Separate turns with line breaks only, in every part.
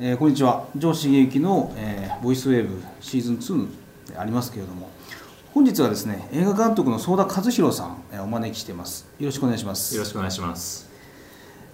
えー、こんにちは。城茂之の、えー、ボイスウェーブシーズン2でありますけれども。本日はですね映画監督の相田和弘さん、えー、お招きしています。よろしくお願いします。
よろしくお願いします。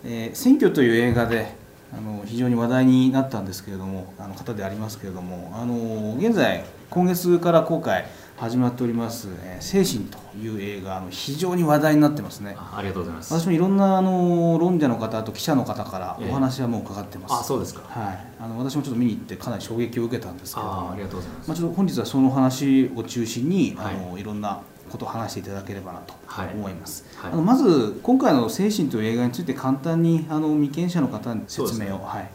えー、選挙という映画であの非常に話題になったんですけれどもあの方でありますけれどもあの現在今月から公開始まっております「えー、精神」という映画あの非常に話題になってますね。
ありがとうございます。
私もいろんなあの論者の方と記者の方からお話はもう伺ってます、え
ー、あそうですか。
はい。あの私もちょっと見に行ってかなり衝撃を受けたんですけど。
あありがとうございます、
まあ、ちょっと本日はその話を中心に、はい、あのいろんなことを話していただければなと思います、はい。はい、あのまず今回の「精神」という映画について簡単にあの未見者の方に説明を、ね、はい。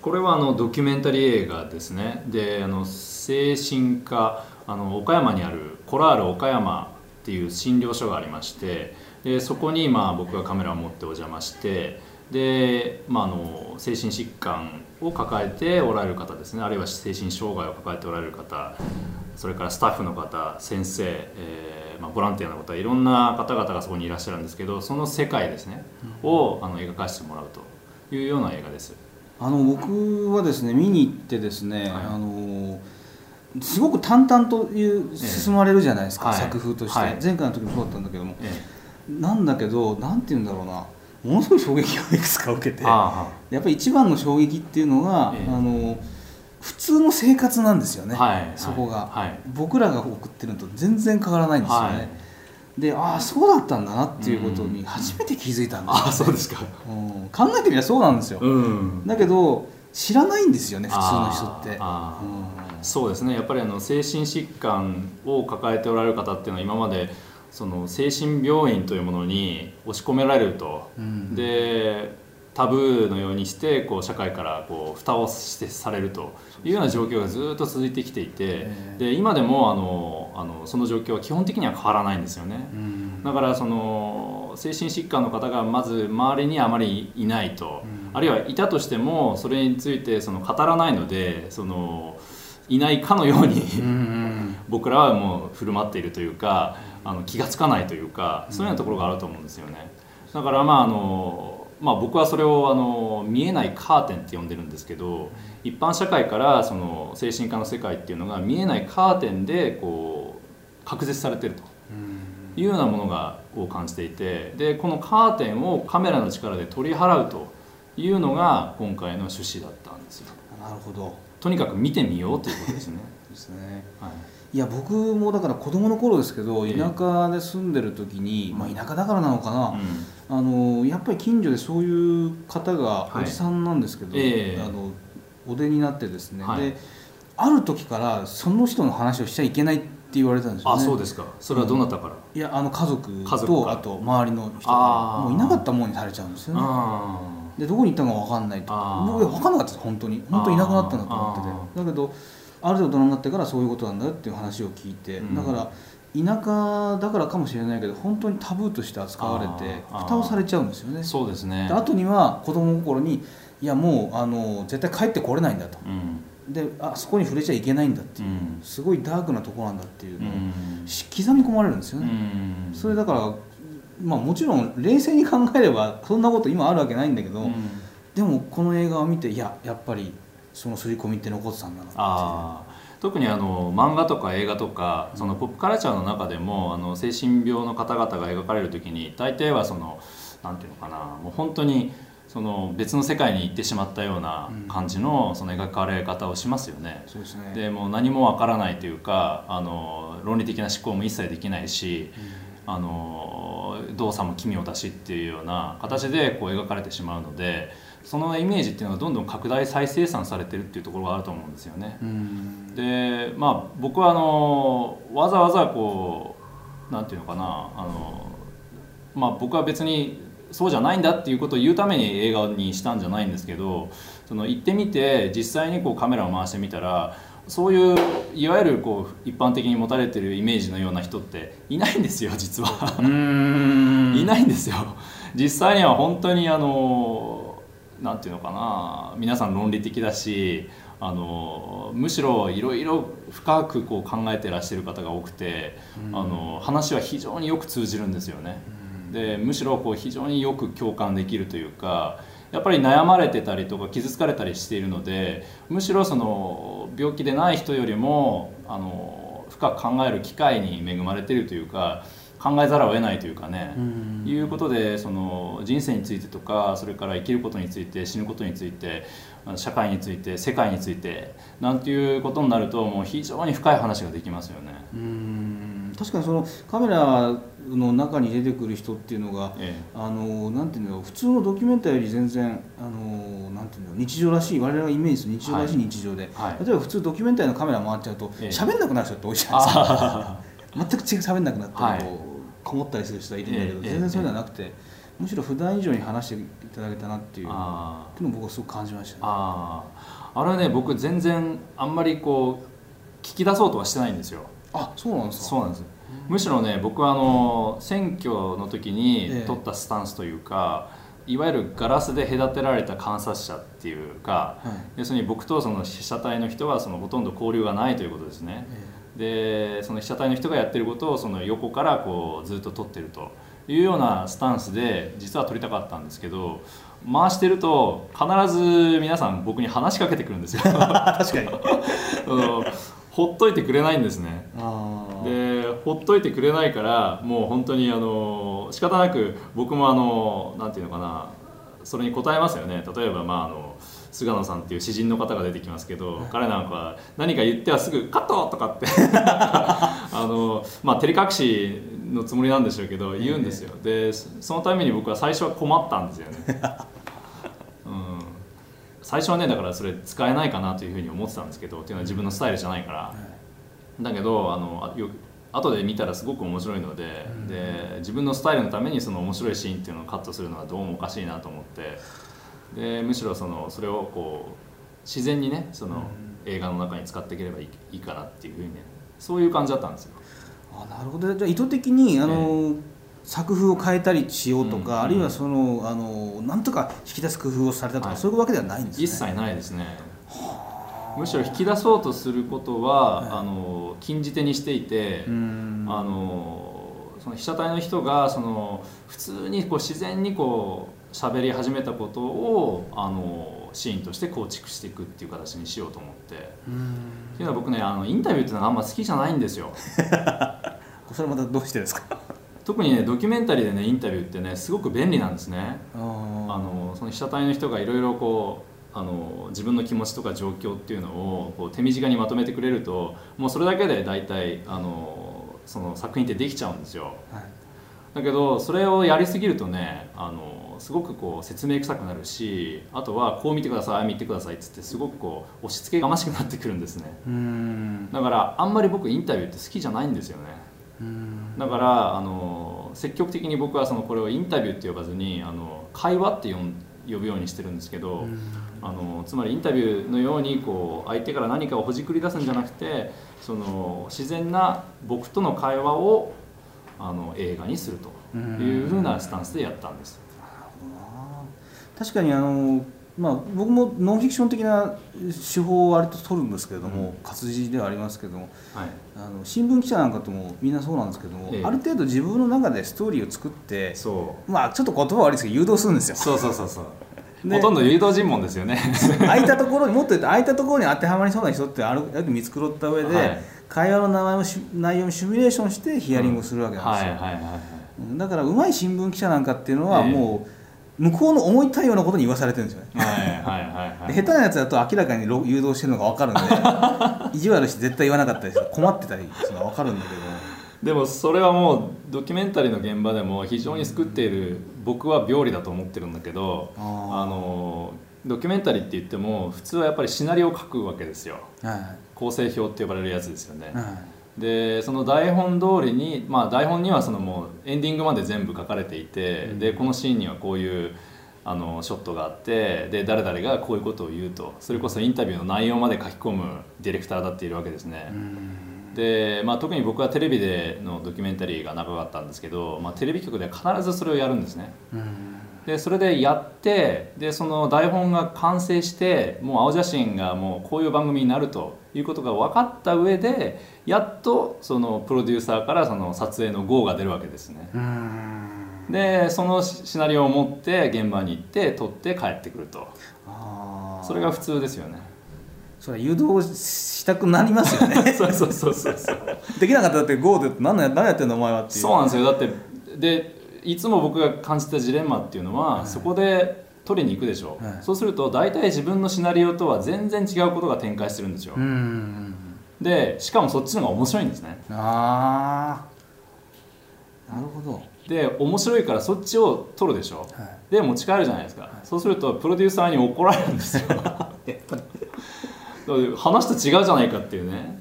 これはあのドキュメンタリー映画ですね。であの精神科あの岡山にあるコラール岡山っていう診療所がありましてでそこにまあ僕がカメラを持ってお邪魔してで、まあ、あの精神疾患を抱えておられる方ですねあるいは精神障害を抱えておられる方それからスタッフの方先生、えーまあ、ボランティアの方いろんな方々がそこにいらっしゃるんですけどその世界ですね、をあの描かせてもらうというような映画です。
あの僕はですね見に行ってですね、はい、あのすごく淡々という進まれるじゃないですか、え作風として、はい、前回の時もそうだったんだけども、えなんだけどなんて言うんだろうな。ものすごい衝撃をいくつか受けてやっぱり一番の衝撃っていうのが、え、あの普通の生活なんですよね、はい、そこが、はい、僕らが送ってるのと全然変わらないんですよね、でああそうだったんだなっていうことに初めて気づいたんです、
ね、あそうですか、
うん、考えてみればそうなんですよ、うん、だけど知らないんですよね普通の人って、
うん、そうですね。やっぱりあの精神疾患を抱えておられる方っていうのは今までその精神病院というものに押し込められると、うん、でタブーのようにしてこう社会からこう蓋をしてされるというような状況がずっと続いてきていて。で今でもあのあのその状況は基本的には変わらないんですよね。だからその精神疾患の方がまず周りにあまりいないと、あるいはいたとしてもそれについてその語らないのでそのいないかのように僕らはもう振る舞っているというかあの気が付かないというかそういうようなところがあると思うんですよね。だからまああのまあ、僕はそれをあの見えないカーテンって呼んでるんですけど一般社会からその精神科の世界っていうのが見えないカーテンでこう隔絶されてるというようなものがを感じていてでこのカーテンをカメラの力で取り払うというのが今回の趣旨だったんですよ。
なるほど
とにかく見てみようということですね。
ですね。はい。いや僕もだから子供の頃ですけど田舎で住んでる時に、まあ、田舎だからなのかな、うん、あのやっぱり近所でそういう方がおじさんなんですけど、はい、あのお出になってですね、はい、である時からその人の話をしちゃいけないって言われたんですよ、
ね、あそうですか。それはどなたから、
いやあの家族とあと周りの人がもういなかったものにされちゃうんですよねでどこに行ったのか分かんないと。僕分かんなかったです本当に。本当にいなくなったんだと思ってて。だけどある程度大人になってからそういうことなんだよっていう話を聞いて、うん、だから田舎だからかもしれないけど本当にタブーとして扱われて蓋をされちゃうんですよね。
そうですね。
で後には子供心にいやもうあの絶対帰ってこれないんだと、うん、であそこに触れちゃいけないんだっていう、うん、すごいダークなとこなんだっていうのを、刻み込まれるんですよね、それだからまあもちろん冷静に考えればそんなこと今あるわけないんだけど、でもこの映画を見ていややっぱりその刷り込みって残ってたんだなって
特にあの漫画とか映画とかそのポップカルチャーの中でもあの精神病の方々が描かれる時に大抵はそのなんていうのかなもう本当にその別の世界に行ってしまったような感じのその描かれ方をしますよね。
そうですね。
でも何もわからないというかあの論理的な思考も一切できないし、うん、あの動作も奇妙だしっていうような形でこう描かれてしまうので。そのイメージっていうのがどんどん拡大再生産されてるっていうところがあると思うんですよね。でまあ僕はあのわざわざこうなんていうのかなあの、まあ、僕は別にそうじゃないんだっていうことを言うために映画にしたんじゃないんですけどその行ってみて実際にこうカメラを回してみたらそういういわゆるこう一般的に持たれてるイメージのような人っていないんですよ実は。いないんですよ。実際には本当にあのなんていうのかな皆さん論理的だしあのむしろいろいろ深くこう考えてらっしゃる方が多くて、うん、あの話は非常によく通じるんですよね。うん、でむしろこう非常によく共感できるというかやっぱり悩まれてたりとか傷つかれたりしているのでむしろその病気でない人よりもあの深く考える機会に恵まれているというか考えざるを得ないというかね、いうことでその人生についてとかそれから生きることについて死ぬことについて社会について世界についてなんていうことになるともう非常に深い話ができますよね。
うん確かにそのカメラの中に出てくる人っていうのが、ええ、あのなんていうの普通のドキュメンタリーより全然あのなんていうの日常らしい我々がイメージする日常らしい日常で、はいはい、例えば普通ドキュメンタリーのカメラ回っちゃうと喋、え、んなくなる人って多いじゃないですか。全く違う喋んなくなって、はい、こもったりする人はいるんだけど、全然そういうのはなくて、むしろ普段以上に話していただけたなっていうのを僕はすごく感じました、ね、
あ。あれはね僕全然あんまりこう聞き出そうとはしてないんですよ
あそうなんですか？
そうなんです。むしろね僕はあの選挙の時に取ったスタンスというか、いわゆるガラスで隔てられた観察者っていうか、はい、要するに僕とその被写体の人はそのほとんど交流がないということですね、でその被写体の人がやってることをその横からこうずっと撮ってるというようなスタンスで実は撮りたかったんですけど回してると必ず皆さん僕に話しかけてくるんですよ。確
かに。
ほっといてくれないんですね。でほっといてくれないからもう本当にあの仕方なく僕もあのなんていうのかなそれに答えますよね。例えばまああの菅野さんっていう詩人の方が出てきますけど、彼なんかは何か言ってはすぐ「カット!」とかって あの、まあ、照れ隠しのつもりなんでしょうけど言うんですよ、でそのために僕は最初は困ったんですよね、うん、最初はねだからそれ使えないかなというふうに思ってたんですけどっていうのは自分のスタイルじゃないから、だけどあのよ後で見たらすごく面白いので,、で自分のスタイルのためにその面白いシーンっていうのをカットするのはどうもおかしいなと思って。でむしろそのそれをこう自然にねその映画の中に使っていければいいいいかなっていうふうにねそういう感じだったんですよ。
あなるほど。じゃあ意図的にあの、えー、作風を変えたりしようとか、うん、あるいはそのあのなんとか引き出す工夫をされたとか、はい、そういうわけではないんですね。
一切ないですね。むしろ引き出そうとすることは、はい、あの禁じ手にしていて、あのその被写体の人がその普通にこう自然にこう喋り始めたことをあのシーンとして構築していくっていう形にしようと思って。っていうのは僕ねあのインタビューっていうのはあんま好きじゃないんですよ。
それまたどうしてですか？
特にねドキュメンタリーでねインタビューってねすごく便利なんですね。あのその被写体の人がいろいろこうあの自分の気持ちとか状況っていうのをこう手短にまとめてくれるともうそれだけで大体あのその作品ってできちゃうんですよ、はい、だけどそれをやりすぎるとねあのすごくこう説明臭くなるしあとはこう見てください見てくださいっつってすごくこう押し付けがましくなってくるんですね。だからあんまり僕インタビューって好きじゃないんですよね。だからあの積極的に僕はそのこれをインタビューって呼ばずにあの会話って呼呼ぶようにしてるんですけどあのつまりインタビューのようにこう相手から何かをほじくり出すんじゃなくてその自然な僕との会話をあの映画にするというふうなスタンスでやったんです。
確かにあの、まあ、僕もノンフィクション的な手法を割と取るんですけれども、うん、活字ではありますけども、はい、あの新聞記者なんかともみんなそうなんですけども、ええ、ある程度自分の中でストーリーを作ってまあちょっと言葉悪いですけど誘導するんですよ。
そうそうそうそうほとんど誘導尋問ですよね。
空いたところにもっと言うと空いたところに当てはまりそうな人ってある程度見繕った上で、はい、会話の名前を内容をシミュレーションしてヒアリングするわけなんですよ、だからうまい新聞記者なんかっていうのはもう、え向こうの思いたいようなことに言わされてるんですよね、はいはいはいはい、下手なやつだと明らかに誘導してるのが分かるんで 意地悪して絶対言わなかったり困ってたりするのは分かるんだけど
でもそれはもうドキュメンタリーの現場でも非常に救っている僕は病理だと思ってるんだけどあのドキュメンタリーって言っても普通はやっぱりシナリオを書くわけですよ、はい、構成表って呼ばれるやつですよね、はい。でその台本通りに、まあ、台本にはそのもうエンディングまで全部書かれていて、うん、でこのシーンにはこういうあのショットがあってで誰々がこういうことを言うと。それこそインタビューの内容まで書き込むディレクターだっているわけですね。うん、で、まあ、特に僕はテレビでのドキュメンタリーが長かったんですけど、まあ、テレビ局では必ずそれをやるんですね。うん。でそれでやってでその台本が完成してもう青写真がもうこういう番組になるということが分かった上でやっとそのプロデューサーからその撮影の GO が出るわけですね。でそのシナリオを持って現場に行って撮って帰ってくると。それが普通ですよね
それ誘導したくなりますよね。
そうそうそうそう
できなかったらって GO で何何やってんのお前はっていう。
そうなんですよ。だってでいつも僕が感じたジレンマっていうのは、はい、そこで取りに行くでしょ。う、はい、そうすると大体自分のシナリオとは全然違うことが展開してるんですよ。でしかもそっちの方が面白いんですね。
ああなるほど。
で面白いからそっちを取るでしょ、はい、で持ち帰るじゃないですか、はい、そうするとプロデューサーに怒られるんですよ 話と違うじゃないかっていうね。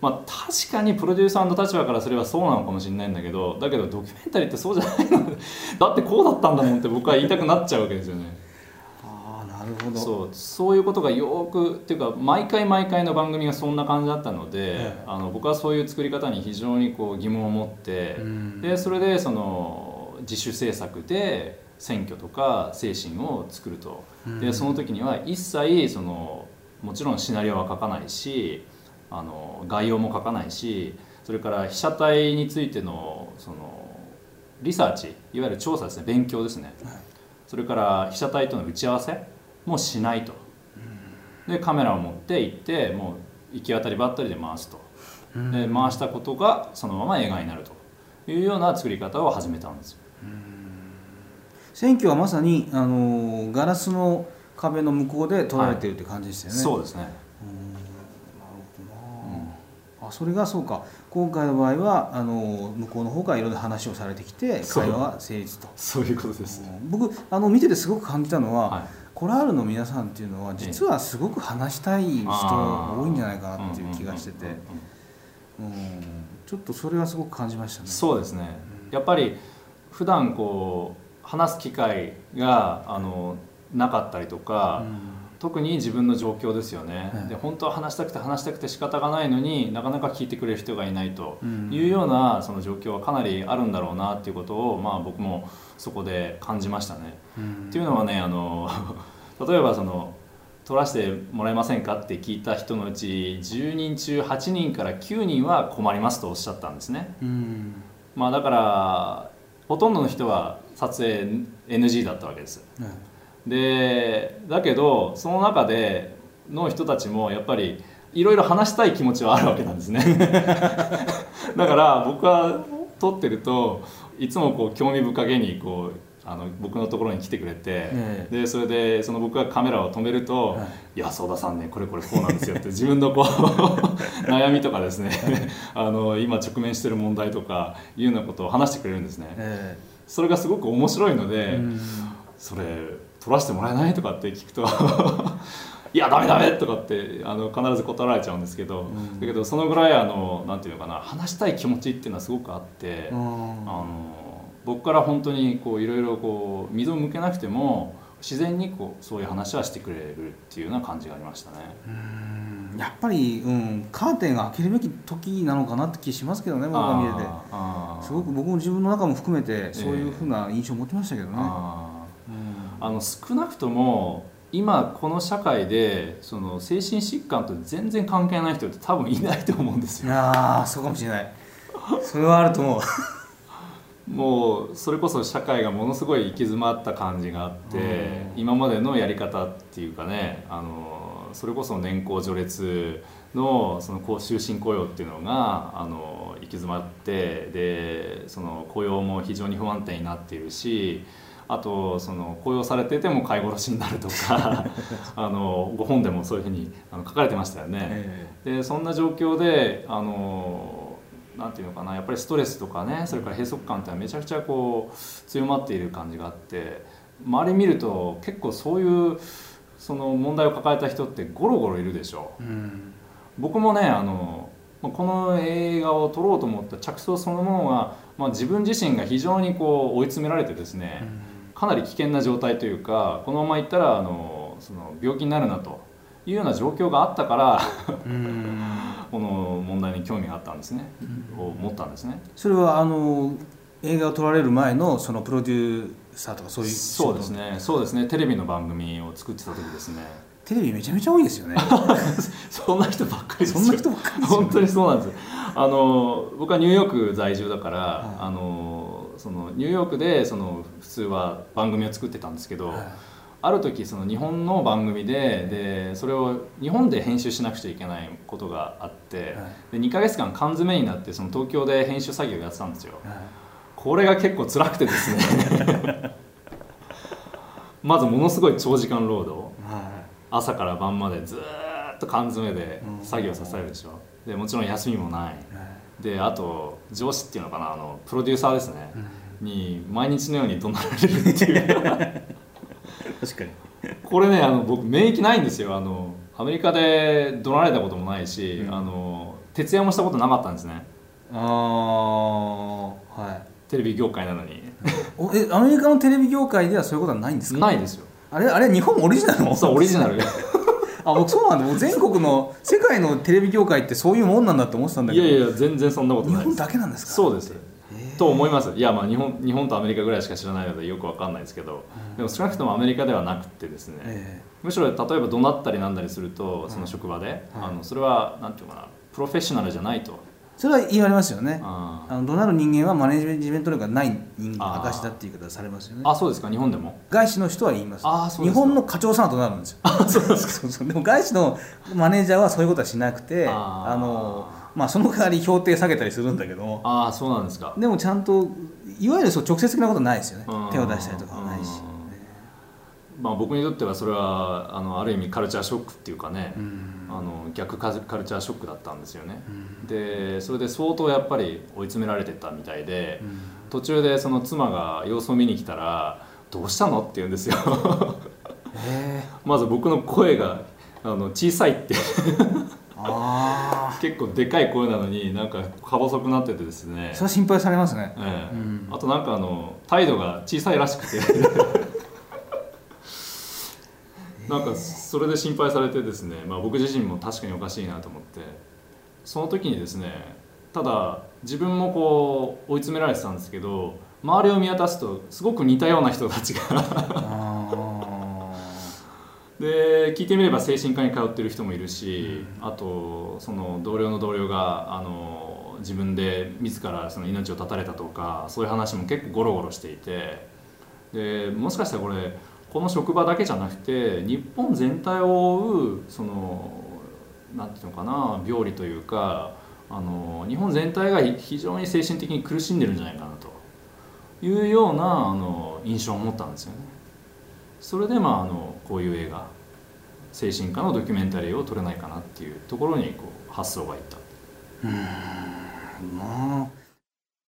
まあ確かにプロデューサーの立場からすればそうなのかもしれないんだけどだけどドキュメンタリーってそうじゃないの。だってこうだったんだもんって僕は言いたくなっちゃうわけですよね。
なるほど。
そう。そういうことがよくっていうか毎回毎回の番組がそんな感じだったので、ええ、あの僕はそういう作り方に非常にこう疑問を持って、でそれでその自主制作で選挙とか精神を作ると、でその時には一切そのもちろんシナリオは書かないしあの概要も書かないしそれから被写体についてのそのリサーチいわゆる調査ですね勉強ですね、はい、それから被写体との打ち合わせもしないと。でカメラを持って行ってもう行き当たりばったりで回すと。で回したことがそのまま映画になると。いうような作り方を始めたんですよ。
選挙はまさにあのガラスの壁の向こうで撮られてるって感じですよね、はい、
そうですね。なる
ほどな、うん、あそれがそうか。今回の場合はあの向こうの方からいろんな話をされてきて会話が成立と。
そういうことです、
僕あの見ててすごく感じたのは、はい。コラールの皆さんっていうのは実はすごく話したい人多いんじゃないかなっていう気がしてて、うん、ちょっとそれはすごく感じましたね。
そうですね、やっぱり普段こう話す機会があのなかったりとか、うん、特に自分の状況ですよね、はい、で本当は話したくて話したくて仕方がないのになかなか聞いてくれる人がいないというようなその状況はかなりあるんだろうなっていうことを、まあ、僕もそこで感じましたね。うん、っていうのはねあの 例えばその取らせてもらえませんかって聞いた人のうち10人中8人から9人は困りますとおっしゃったんですね、うん、まあだからほとんどの人は撮影 NG だったわけです、うん、でだけどその中での人たちもやっぱりいろいろ話したい気持ちはあるわけなんですね。だから僕は撮ってるといつもこう興味深げにこうあの僕のところに来てくれて、ね、でそれでその僕がカメラを止めると「はい、いや相田さんねこれこれこうなんですよ」って自分のこう 悩みとかですねあの今直面してる問題とかいうようなことを話してくれるんですね。ねそれがすごく面白いので「それ撮らせてもらえない?」とかって聞くと いやダメダメとかってあの必ず断られちゃうんですけど、うん、だけどそのぐらいあのなんていうのかな話したい気持ちっていうのはすごくあって、うん、あの僕から本当にこういろいろこう水を向けなくても自然にこうそういう話はしてくれるっていうような感じがありましたね。
うんやっぱり、うん、カーテンが開けるべき時なのかなって気しますけどね僕が見れてすごく僕も自分の中も含めてそういうふうな印象を持ってましたけどね。あ
あの少なくとも今この社会でその精神疾患と全然関係ない人って多分いないと思うんですよ。
いやそうかもしれない。それはあると思う。
もうそれこそ社会がものすごい行き詰まった感じがあって、今までのやり方っていうかねあのそれこそ年功序列のその終身雇用っていうのがあの行き詰まってでその雇用も非常に不安定になっているしあとその雇用されてても飼い殺しになるとか あのご本でもそういうふうにあの書かれてましたよね。えー、でそんな状況であのなんていうのかなやっぱりストレスとかねそれから閉塞感ってめちゃくちゃこう強まっている感じがあって周り見ると結構そういうその問題を抱えた人ってゴロゴロいるでしょ。う、うん、僕もねあのこの映画を撮ろうと思った着想そのものは、まあ、自分自身が非常にこう追い詰められてですね、うん、かなり危険な状態というかこのままいったらあのその病気になるなというような状況があったから この問題に興味があったんですね、を持ったんですね。
それはあの映画を撮られる前のそのプロデューサーとかそういう
そうですね。そうですね。テレビの番組を作ってた時ですね。
テレビめちゃめちゃ多いですよね。
そんな人ばっかり
そんな人ばっかり
本当にそうなんです。あの僕はニューヨーク在住だから、はい、あのそのニューヨークでその普通は番組を作ってたんですけど、はい、ある時その日本の番組ででそれを日本で編集しなくちゃいけないことがあって、はい、で2か月間缶詰になってその東京で編集作業をやってたんですよ、はい、これが結構辛くてですね。まずものすごい長時間労働、朝から晩までずっと缶詰で作業させるでしょ、でもちろん休みもない、であと上司っていうのかなあのプロデューサーですね、うん、に毎日のように怒鳴られるっていう。確か
に。
これねあの僕免疫ないんですよ。あのアメリカで怒鳴られたこともないし、うん、あの徹夜もしたことなかったんですね。
ああはい。
テレビ業界なのに。
えアメリカのテレビ業界ではそういうことはないんですか？
ないですよ。
あれあれ日本オリジナルの？
そうオリジナル
あ僕そうなんだ。もう全国の世界のテレビ業界ってそういうもんなんだって思ってたんだけど。
いやいや全然そんなことない
日本だけなんですか？
そうです。と思います。いやまあ日本日本とアメリカぐらいしか知らないのでよくわかんないですけど、でも少なくともアメリカではなくてですね、むしろ例えば怒鳴ったりなんだりするとその職場で、あのそれはなんていうかな。プロフェッショナルじゃないと
それは言われますよね。あの怒鳴る人間はマネジメント力がない人間証だっていう言い方されますよね。
あそうですか。日本でも？
外資の人は言います。あそう日本の課長さんとなるんですよ。あそうですか。でも外資のマネージャーはそういうことはしなくてあのまあその代わり評定下げたりするんだけど
ああそうなんですか。
でもちゃんといわゆるそう直接的なことないですよね。手を出したりとかはないし。
まあ、僕にとってはそれはあのある意味カルチャーショックっていうかね、うん、あの逆カルチャーショックだったんですよね、うん、でそれで相当やっぱり追い詰められてたみたいで、うん、途中でその妻が様子を見に来たら「どうしたの?」って言うんですよ。まず僕の声があの小さいって。結構でかい声なのになんかか細くなっててですね。
それは心配されますね、
ええ。あとなんかあの態度が小さいらしくてなんかそれで心配されてですね、まあ、僕自身も確かにおかしいなと思ってその時にですねただ自分もこう追い詰められてたんですけど周りを見渡すとすごく似たような人たちがで聞いてみれば精神科に通ってる人もいるし、うん、あとその同僚の同僚があの自分で自らその命を絶たれたとかそういう話も結構ゴロゴロしていてでもしかしたらこれこの職場だけじゃなくて日本全体を覆うそのなんていうのかな病理というかあの日本全体が非常に精神的に苦しんでるんじゃないかなというようなあの印象を持ったんですよね。それでまああのこういう映画精神科のドキュメンタリーを撮れないかなっていうところにこう発想がいった。うんまあ